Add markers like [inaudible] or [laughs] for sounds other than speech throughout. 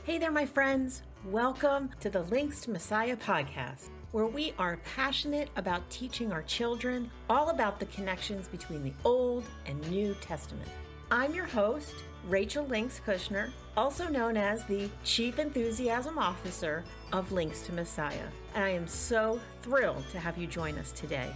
Hey there, my friends. Welcome to the Links to Messiah podcast, where we are passionate about teaching our children all about the connections between the Old and New Testament. I'm your host, Rachel Links Kushner, also known as the Chief Enthusiasm Officer of Links to Messiah, and I am so thrilled to have you join us today.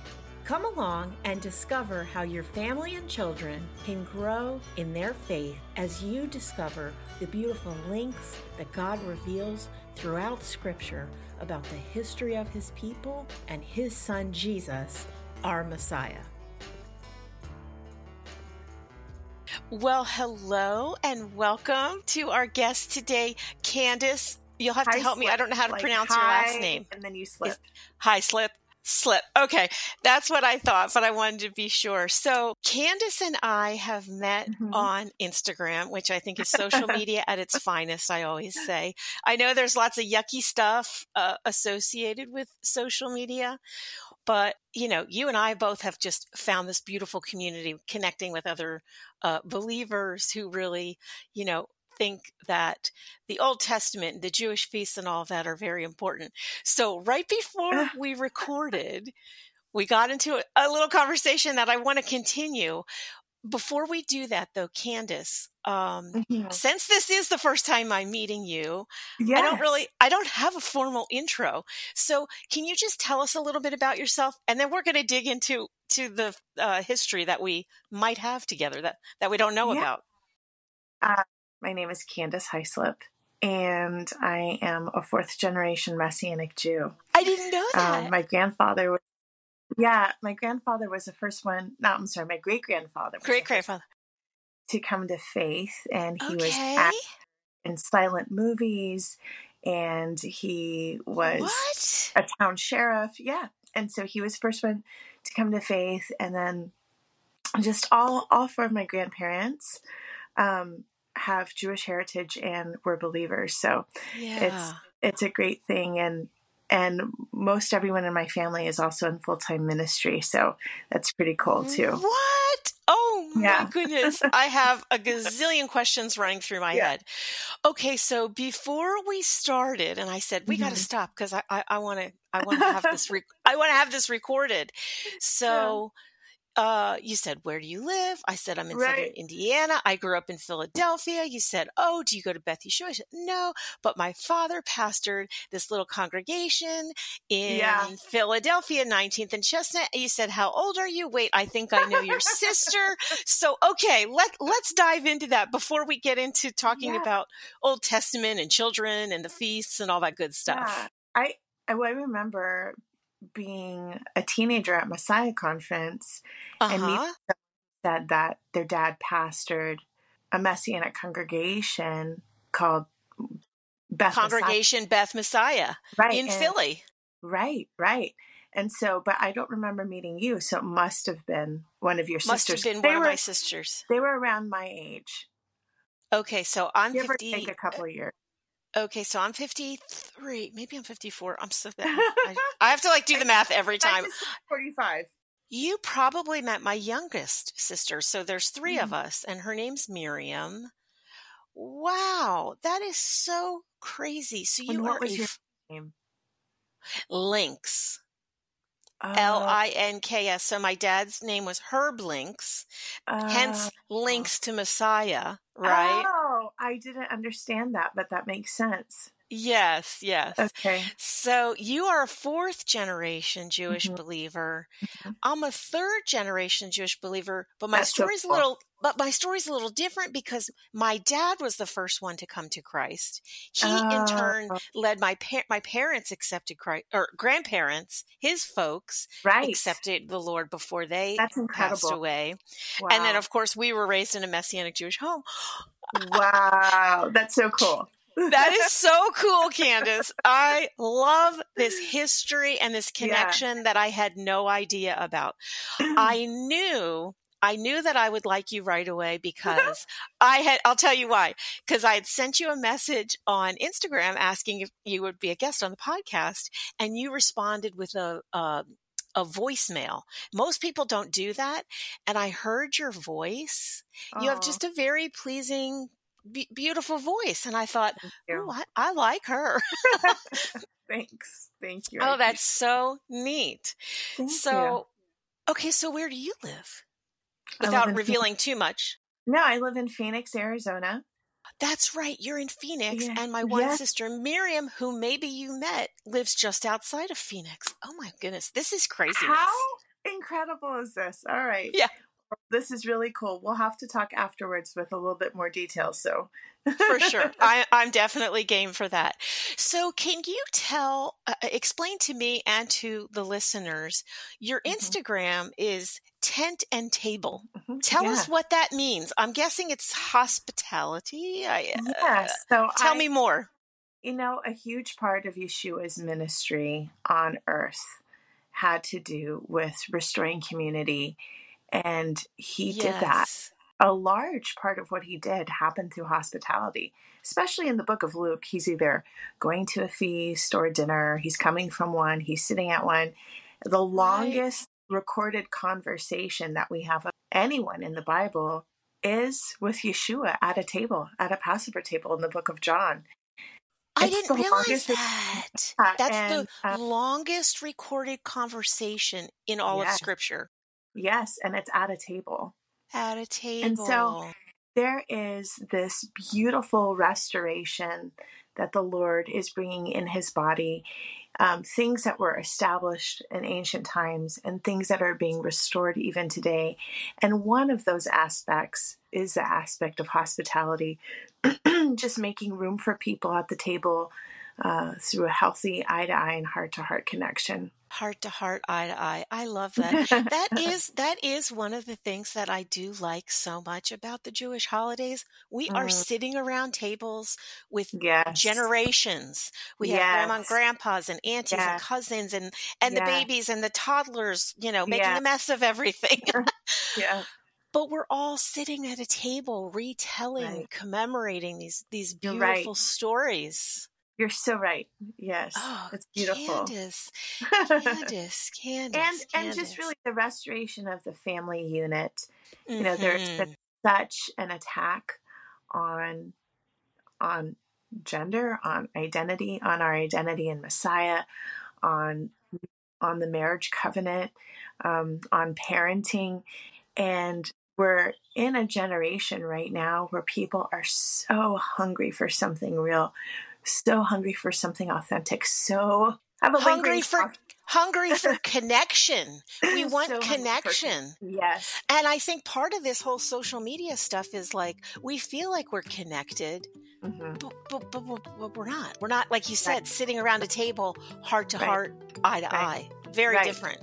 Come along and discover how your family and children can grow in their faith as you discover the beautiful links that God reveals throughout Scripture about the history of His people and His Son Jesus, our Messiah. Well, hello and welcome to our guest today, Candace. You'll have to help slip. me. I don't know how to like, pronounce hi, your last name. And then you slip. Hi, Slip. Slip. Okay. That's what I thought, but I wanted to be sure. So Candace and I have met Mhm. on Instagram, which I think is social [laughs] media at its finest, I always say. I know there's lots of yucky stuff uh, associated with social media, but you know, you and I both have just found this beautiful community connecting with other uh, believers who really, you know, think that the Old Testament, the Jewish feasts, and all of that are very important. So, right before we recorded, we got into a, little conversation that I want to continue. Before we do that, though, Candace, um, Mhm. since this is the first time I'm meeting you, Yes. I don't really, I don't have a formal intro. So, can you just tell us a little bit about yourself, and then we're going to dig into to the uh, history that we might have together that that we don't know Yeah. about. Uh, my name is Candace Hyslip, and I am a fourth generation Messianic Jew. I didn't know that. Um, my grandfather was, yeah, my grandfather was the first one. No, I'm sorry, my great grandfather. Great grandfather. To come to faith, and he was Okay. in silent movies, and he was What? a town sheriff. Yeah. And so he was the first one to come to faith. And then just all, all four of my grandparents um, have Jewish heritage and were believers. So Yeah. it's a great thing. And, and most everyone in my family is also in full time ministry. So that's pretty cool too. What? Oh my Yeah. goodness. [laughs] I have a gazillion questions running through my Yeah. head. Okay, so before we started, and I said, we got to mm-hmm. stop because I, I, I want to, I want to have [laughs] this, re- I want to have this recorded. So, uh, you said, where do you live? I said, I'm in southern Indiana. I grew up in Philadelphia. You said, oh, do you go to Beth Yeshua? I said, no, but my father pastored this little congregation in Yeah. Philadelphia, 19th and Chestnut. You said, how old are you? Wait, I think I know your sister. So, okay, let, let's dive into that before we get into talking Yeah. about Old Testament and children and the feasts and all that good stuff. Yeah. I I remember being a teenager at Messiah Conference and Uh-huh. said that their dad pastored a messianic congregation called Beth Messiah. Congregation Beth Messiah right in and- Philly. Right, right. And so, but I don't remember meeting you, so it must have been one of your Must sisters. have been they one were, of my sisters. They were around my age, Okay, so I'm give or 50. take a couple of years. Okay, so I'm 53. Maybe I'm 54. I'm so bad. [laughs] I, I have to like do the math every time. Forty-five. You probably met my youngest sister. So there's 3 of Mm-hmm. us, and her name's Miriam. Wow, that is so crazy. So you And what are was a your f- name? Links, L I N K S. So my dad's name was Herb Links, hence Links to Messiah, right? I didn't understand that, but that makes sense. Yes, yes. Okay. So you are a fourth generation Jewish Mhm. believer. Mhm. I'm a third generation Jewish believer, but my That's so story's a little but my story's a little different because my dad was the first one to come to Christ. He in turn Oh. led my par- my parents accepted Christ or grandparents, his folks Right. accepted the Lord before they That's passed incredible. away. Wow. And then of course we were raised in a messianic Jewish home. Wow, that's so cool. [laughs] That is so cool, Candace. I love this history and this Yeah. connection that I had no idea about. [clears throat] I knew I knew that I would like you right away because [laughs] I had I'll tell you why. Because I had sent you a message on Instagram asking if you would be a guest on the podcast and you responded with a a, a voicemail. Most people don't do that. And I heard your voice. You have just a very pleasing b- beautiful voice. And I thought, oh, I, I like her. [laughs] Thanks. Thank you. Oh, that's so neat. Thank so, you. okay, so where do you live? Live Without in revealing too much. No, I live in Phoenix, Arizona. That's right. You're in Phoenix. Yeah. And my one Yes. sister, Miriam, who maybe you met, lives just outside of Phoenix. Oh my goodness. This is crazy. How incredible is this? All right. Yeah. This is really cool. We'll have to talk afterwards with a little bit more detail. So, for sure. [laughs] I, I'm definitely game for that. So, can you tell, uh, explain to me and to the listeners, your Mhm. Instagram is tent and table. Mhm. Tell Yeah. us what that means. I'm guessing it's hospitality. I, uh, Yes. So, tell I- me more. You know, a huge part of Yeshua's ministry on earth had to do with restoring community. And he did that. A large part of what he did happened through hospitality, especially in the book of Luke. He's either going to a feast or a dinner, he's coming from one, he's sitting at one. The longest recorded conversation that we have of anyone in the Bible is with Yeshua at a table, at a Passover table in the book of John. I It's didn't realize longest- that. That's and, the uh, longest recorded conversation in all of Scripture. Yes, and it's at a table. At a table. And so there is this beautiful restoration that the Lord is bringing in his body. Um, things that were established in ancient times and things that are being restored even today. And one of those aspects is the aspect of hospitality, [clears throat] just making room for people at the table uh, through a healthy eye to eye and heart to heart connection. heart to heart, eye to eye. I love that. [laughs] that is that is one of the things that I do like so much about the Jewish holidays. We are Mm. sitting around tables with yes. generations. We have grandma and grandpas and aunties Yeah. and cousins and and the babies and the toddlers, you know, making a mess of everything. [laughs] [laughs] Yeah. but we're all sitting at a table retelling, Right. commemorating these these You're right. beautiful stories. You're so right. Yes. Oh, it's beautiful. Candace, [laughs] Candace, Candace, and and just really the restoration of the family unit. You know, there's been such an attack on on gender, on identity, on our identity in Messiah, on on the marriage covenant, um, on parenting, and we're in a generation right now where people are so hungry for something real, so hungry for something authentic, so have a hungry for [laughs] [laughs] hungry for connection. We want So connection. Yes. And I think part of this whole social media stuff is like we feel like we're connected, hmm but, but, but, but- we're not. We're not, like you said, Right. sitting around a table, heart to Right. heart, eye to Right. eye. Very different.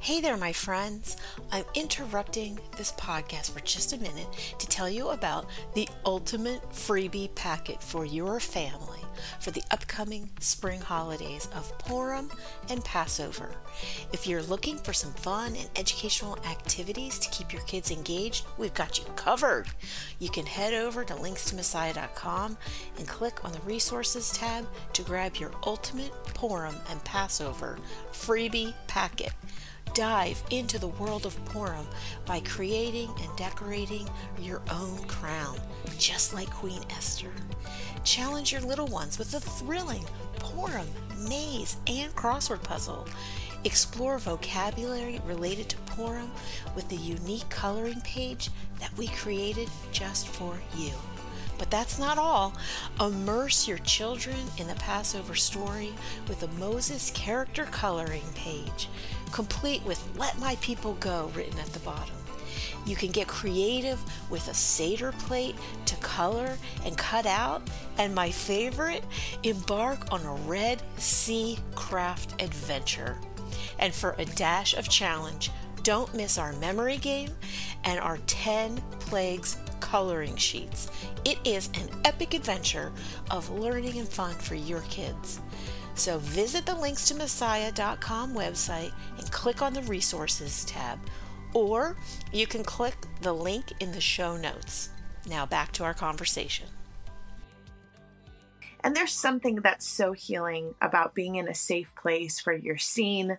Hey there, my friends. I'm interrupting this podcast for just a minute to tell you about the ultimate freebie packet for your family for the upcoming spring holidays of Purim and Passover. If you're looking for some fun and educational activities to keep your kids engaged, we've got you covered. You can head over to linkstoMessiah.com and click on the resources tab to grab your ultimate Purim and Passover freebie packet dive into the world of Purim by creating and decorating your own crown, just like Queen Esther. Challenge your little ones with a thrilling Purim, maze, and crossword puzzle. Explore vocabulary related to Purim with the unique coloring page that we created just for you. But that's not all. Immerse your children in the Passover story with a Moses character coloring page, complete with Let My People Go written at the bottom. You can get creative with a Seder plate to color and cut out. And my favorite, embark on a Red Sea craft adventure. And for a dash of challenge, don't miss our memory game and our 10 plagues coloring sheets. It is an epic adventure of learning and fun for your kids. So visit the links to messiah.com website and click on the resources tab, or you can click the link in the show notes. Now back to our conversation. And there's something that's so healing about being in a safe place where you're seen,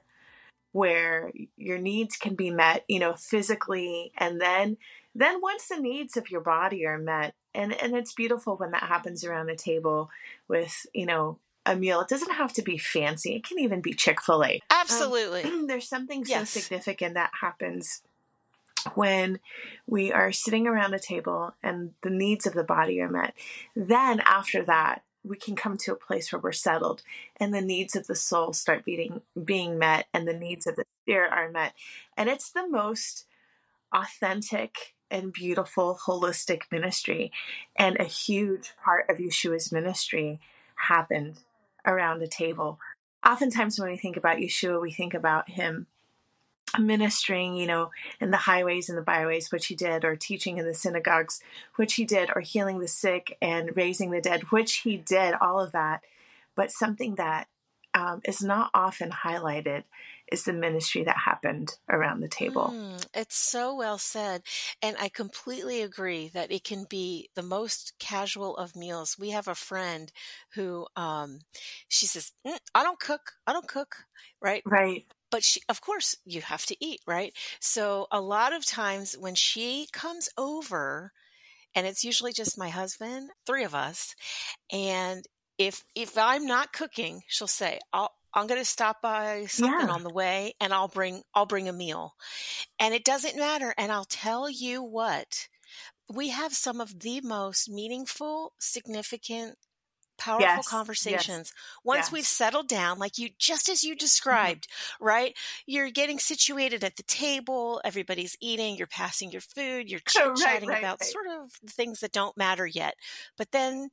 where your needs can be met, you know, physically, and then then once the needs of your body are met, and and it's beautiful when that happens around a table with you know a meal. It doesn't have to be fancy. It can even be Chick Fil A. Absolutely. Um, [clears throat] there's something so Yes. significant that happens when we are sitting around a table and the needs of the body are met. Then after that, we can come to a place where we're settled and the needs of the soul start being being met and the needs of the spirit are met. And it's the most authentic and beautiful holistic ministry and a huge part of Yeshua's ministry happened around a table. Oftentimes when we think about Yeshua, we think about him ministering, you know, in the highways and the byways, which he did, or teaching in the synagogues, which he did, or healing the sick and raising the dead, which he did, all of that. But something that um, is not often highlighted is the ministry that happened around the table. Mm, it's so well said. And I completely agree that it can be the most casual of meals. We have a friend who, um, she says, "Mm, I don't cook. I don't cook. Right. Right. But she, of course, you have to eat. Right. So a lot of times when she comes over, and it's usually just my husband, three of us, and if if I'm not cooking, she'll say, I'll, I'm going to stop by something Yeah. on the way and I'll bring I'll bring a meal. And it doesn't matter and I'll tell you what. We have some of the most meaningful, significant powerful Yes, yes, conversations. Once we've settled down like you just as you Mhm. described right you're getting situated at the table everybody's eating you're passing your food you're chit [laughs] chatting right, about right. sort of things that don't matter yet. But then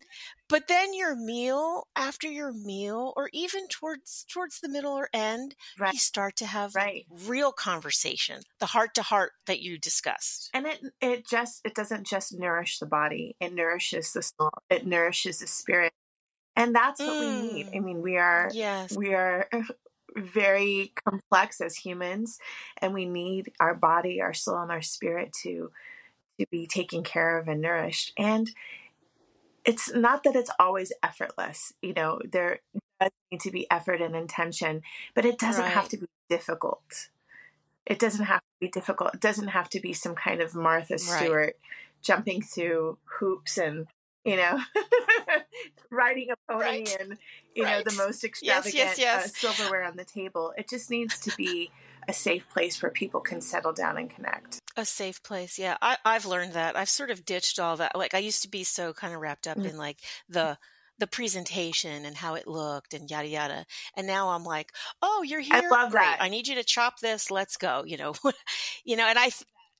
but then your meal after your meal or even towards towards the middle or end you start to have real conversation the heart to heart that you discussed. And it it just it doesn't just nourish the body; it nourishes the soul. It nourishes the spirit, and that's what we need. I Mm. mean, we are yes we are [laughs] very complex as humans, and we need our body, our soul, and our spirit to to be taken care of and nourished. And it's not that it's always effortless. You know, there does need to be effort and intention, but it doesn't have to be difficult. It doesn't have to be difficult. It doesn't have to be some kind of Martha Right. Stewart jumping through hoops and, you know, [laughs] [laughs] riding a pony Right. and, you know, the Right. most Yes, extravagant yes, yes. Uh, silverware on the table. It just needs to be a safe place where people can settle down and connect. A safe place. Yeah. I, I've learned that. I've sort of ditched all that. Like I used to be so kind of wrapped up Mm. in like the the presentation and how it looked and yada yada. And now I'm like, oh, you're here. I love Great. that. I need you to chop this. Let's go. You know, [laughs] you know, and I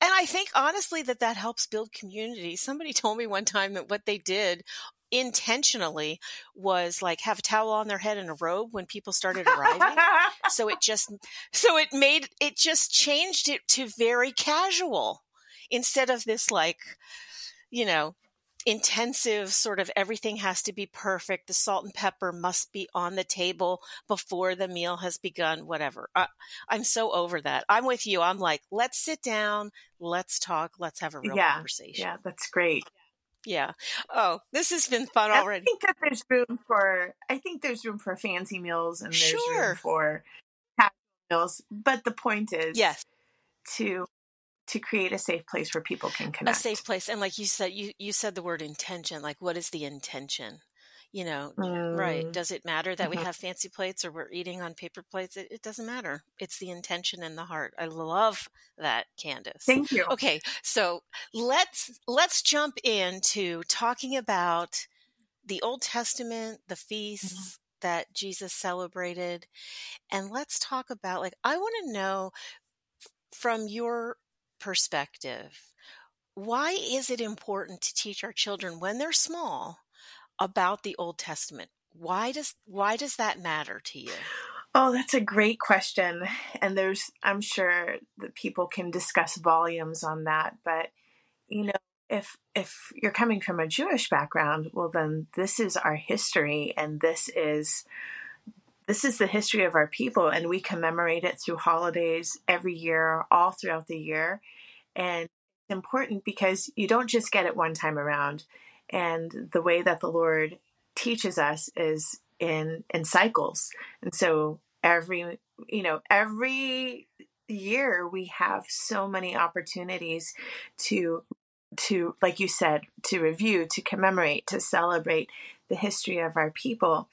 and I think honestly that that helps build community. Somebody [laughs] told me one time that what they did intentionally was like have a towel on their head and a robe when people started arriving [laughs] so it just so it made it just changed it to very casual instead of this like you know intensive sort of everything has to be perfect the salt and pepper must be on the table before the meal has begun whatever I, i'm so over that i'm with you i'm like let's sit down let's talk let's have a real yeah, conversation yeah, that's great. yeah oh this has been fun already. I think that there's room for I think there's room for fancy meals and there's room Sure. for casual meals. But the point is yes to to create a safe place where people can connect. a safe place and like you said you you said the word intention like what is the intention? You know right Mm, does it matter that we mhm. have fancy plates or we're eating on paper plates? It, it doesn't matter. It's the intention and the heart. I love that candace. Thank you. okay so let's let's jump into talking about the old testament the feasts that jesus celebrated and let's talk about like i want to know from your perspective why is it important to teach our children when they're small about the old testament why does why does that matter to you Oh, that's a great question. And there's I'm sure that people can discuss volumes on that, but you know, if if you're coming from a Jewish background, well then this is our history and this is this is the history of our people and we commemorate it through holidays every year all throughout the year. And it's important because you don't just get it one time around. And the way that the lord teaches us is in in cycles. And so every you know every year we have so many opportunities to to like you said to review to commemorate to celebrate the history of our people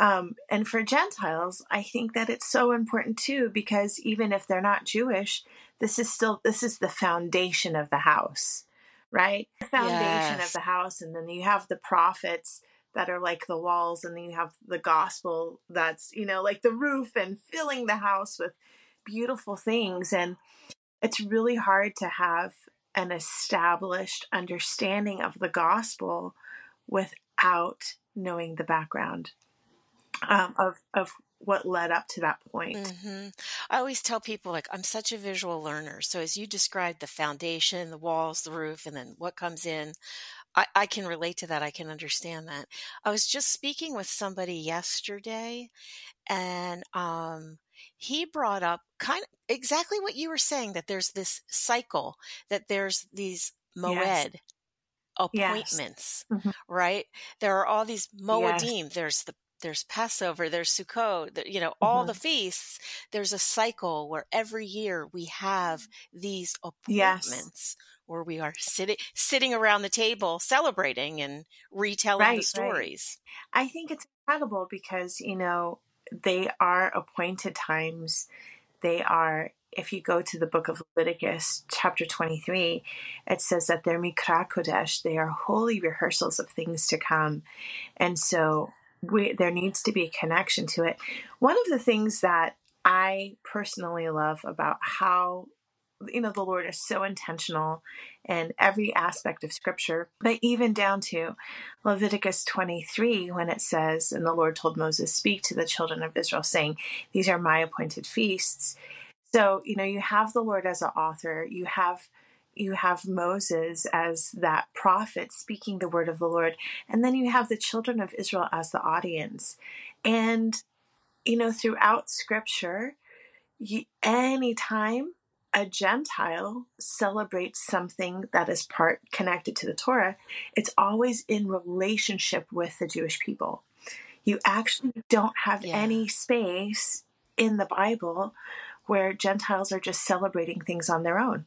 um, and for gentiles i think that it's so important too because even if they're not jewish this is still this is the foundation of the house right? The foundation yes. of the house and then you have the prophets that are like the walls and then you have the gospel that's you know like the roof and filling the house with beautiful things. And it's really hard to have an established understanding of the gospel without knowing the background um, of of what led up to that point. Mm-hmm. I always tell people like I'm such a visual learner. So as you described the foundation, the walls, the roof, and then what comes in, I, I can relate to that. I can understand that. I was just speaking with somebody yesterday, and um, he brought up kind of exactly what you were saying that there's this cycle, that there's these moed yes. appointments, yes. Mm-hmm. right? There are all these moedim. Yes. There's the there's Passover, there's Sukkot, you know, all mm-hmm. the feasts. There's a cycle where every year we have these appointments where we are sitting sitting around the table celebrating and retelling right, the stories. Right. I think it's incredible because you know they are appointed times. They are if you go to the book of Leviticus, chapter 23, it says that they're Mikra Kodesh, they are holy rehearsals of things to come. And so we, there needs to be a connection to it. One of the things that I personally love about how you know the lord is so intentional in every aspect of scripture but even down to leviticus 23 when it says and the lord told moses speak to the children of israel saying these are my appointed feasts so you know you have the lord as an author you have you have Moses as that prophet speaking the word of the Lord, and then you have the children of Israel as the audience. And, you know, throughout scripture, you, anytime a Gentile celebrates something that is part connected to the Torah, it's always in relationship with the Jewish people. You actually don't have yeah. any space in the Bible where Gentiles are just celebrating things on their own.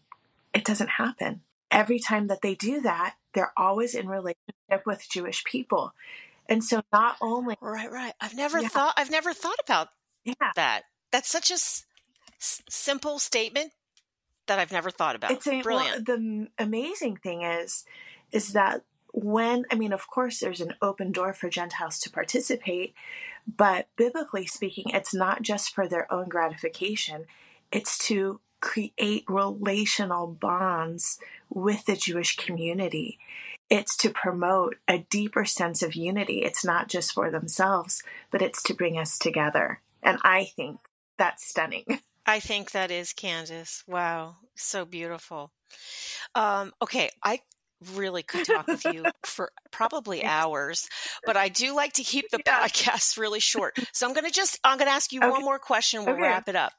It doesn't happen. Every time that they do that, they're always in relationship with Jewish people. And so not only Right, right. I've never yeah. thought I've never thought about yeah. that. That's such a s- simple statement that I've never thought about. It's a, brilliant. Well, the amazing thing is, is that when I mean, of course, there's an open door for Gentiles to participate, but biblically speaking, it's not just for their own gratification. It's to create relational bonds with the Jewish community. It's to promote a deeper sense of unity. It's not just for themselves, but it's to bring us together. And I think that's stunning. [laughs] I think that is Candace. Wow, so beautiful. Um, okay, I really could talk with you [laughs] for probably hours, but I do like to keep the yeah. podcast really short. [laughs] So I'm going to just I'm going to ask you okay. one more question. We'll okay. wrap it up.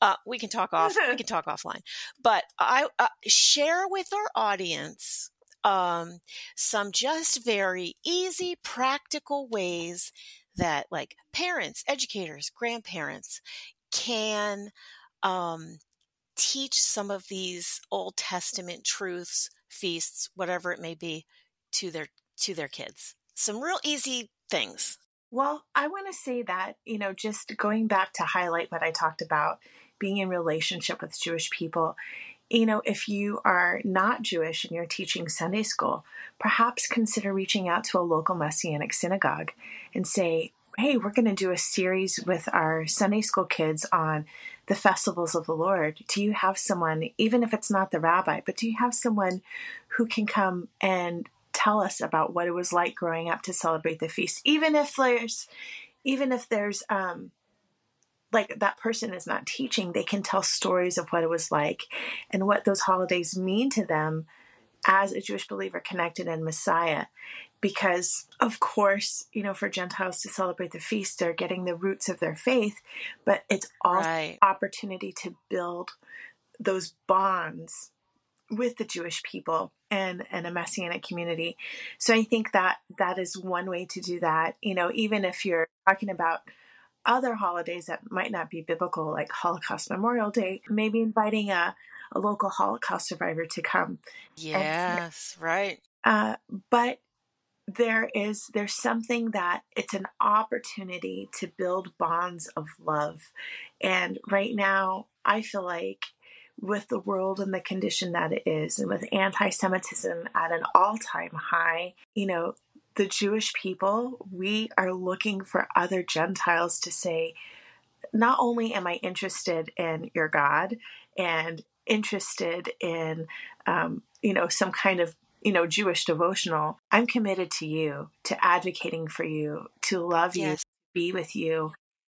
Uh, we can talk off. we can [laughs] talk offline. But I uh, share with our audience um, some just very easy, practical ways that like parents, educators, grandparents can um, teach some of these Old Testament truths, feasts, whatever it may be, to their to their kids. Some real easy things. Well, I want to say that, you know, just going back to highlight what I talked about, being in relationship with Jewish people, you know, if you are not Jewish and you're teaching Sunday school, perhaps consider reaching out to a local Messianic synagogue and say, hey, we're going to do a series with our Sunday school kids on the festivals of the Lord. Do you have someone, even if it's not the rabbi, but do you have someone who can come and tell us about what it was like growing up to celebrate the feast? Even if there's, even if there's, um, like that person is not teaching, they can tell stories of what it was like and what those holidays mean to them as a Jewish believer connected in Messiah because of course you know for gentiles to celebrate the feast they're getting the roots of their faith but it's also right. opportunity to build those bonds with the jewish people and and a messianic community so i think that that is one way to do that you know even if you're talking about other holidays that might not be biblical, like Holocaust Memorial Day, maybe inviting a, a local Holocaust survivor to come. Yes, and, right. Uh, but there is there's something that it's an opportunity to build bonds of love. And right now i feel like with the world and the condition that it is and with anti-semitism at an all-time high you know the Jewish people, we are looking for other Gentiles to say, not only am I interested in your God and interested in, um, you know, some kind of you know Jewish devotional, I'm committed to you, to advocating for you, to love you, to be with you,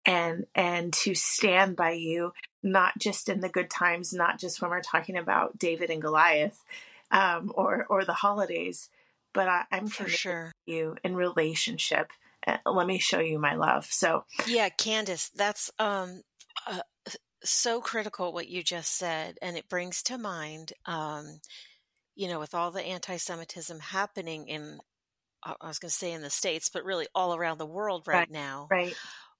and and to stand by you, not just in the good times, not just when we're talking about David and Goliath, um, or or the holidays, but I, am for sure you in relationship. Uh, let me show you my love. So yeah, Candace, that's um uh, so critical what you just said, and it brings to mind, um, you know, with all the anti-Semitism happening in, I was going to say in the states, but really all around the world right, right now. Right.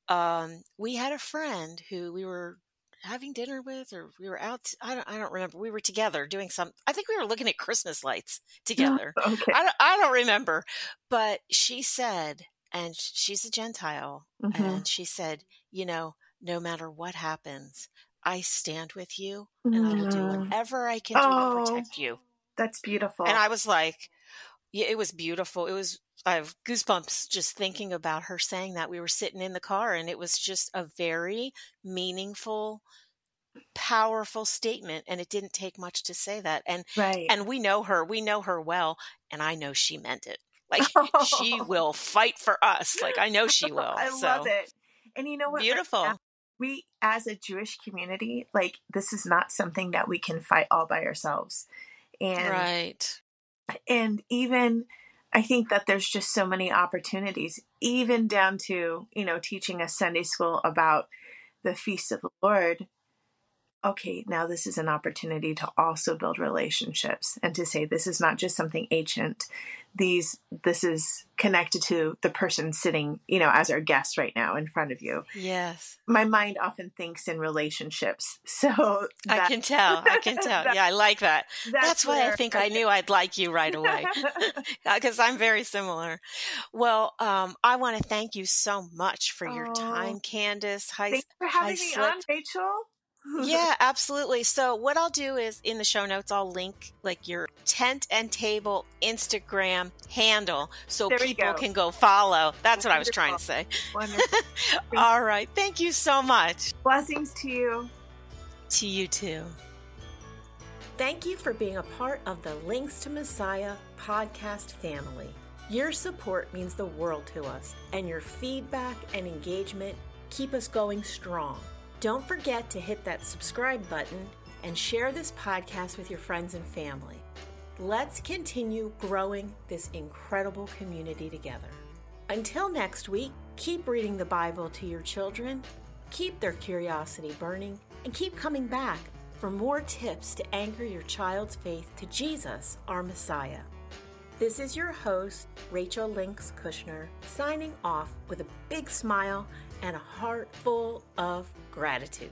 Um, we had a friend who we were having dinner with or we were out I don't I don't remember. We were together doing some I think we were looking at Christmas lights [laughs] together. okay. I don't, I don't remember. But she said and she's a Gentile mm-hmm. and she said, you know, no matter what happens, I stand with you and. I will do mm-hmm. whatever I can do oh, to protect you. That's beautiful. And I was like, yeah, it was beautiful. It was I have goosebumps just thinking about her saying that. We were sitting in the car and it was just a very meaningful, powerful statement. And it didn't take much to say that. And right. and we know her. We know her well. And I know she meant it. Like she [laughs] will fight for us. Like I know she [laughs] will. I so. love it. And you know what? Beautiful. we as a Jewish community, like this is not something that we can fight all by ourselves. And right. And even I think that there's just so many opportunities, even down to, you know, teaching a Sunday school about the feast of the Lord. Okay, now this is an opportunity to also build relationships and to say this is not just something ancient these this is connected to the person sitting you know as our guest right now in front of you. Yes. My mind often thinks in relationships [laughs] so that, i can tell i can [laughs] tell. Yeah i like that. that's, that's why i think i knew i'd like you right away. [laughs] Because i'm very similar. Well um, i want to thank you so much for your oh, time candace. Hi, thanks for having me on rachel yeah, [laughs] absolutely. So what I'll do is in the show notes I'll link like your tent and table Instagram handle so there people go. can go follow. That's Wonderful. what I was trying to say. [laughs] All right. Thank you so much. Blessings to you. To you too. Thank you for being a part of the Links to Messiah podcast family. Your support means the world to us, and your feedback and engagement keep us going strong. Don't forget to hit that subscribe button and share this podcast with your friends and family. Let's continue growing this incredible community together. Until next week, keep reading the Bible to your children, keep their curiosity burning, and keep coming back for more tips to anchor your child's faith to Jesus, our Messiah. This is your host, Rachel Links Kushner, signing off with a big smile and a heart full of gratitude.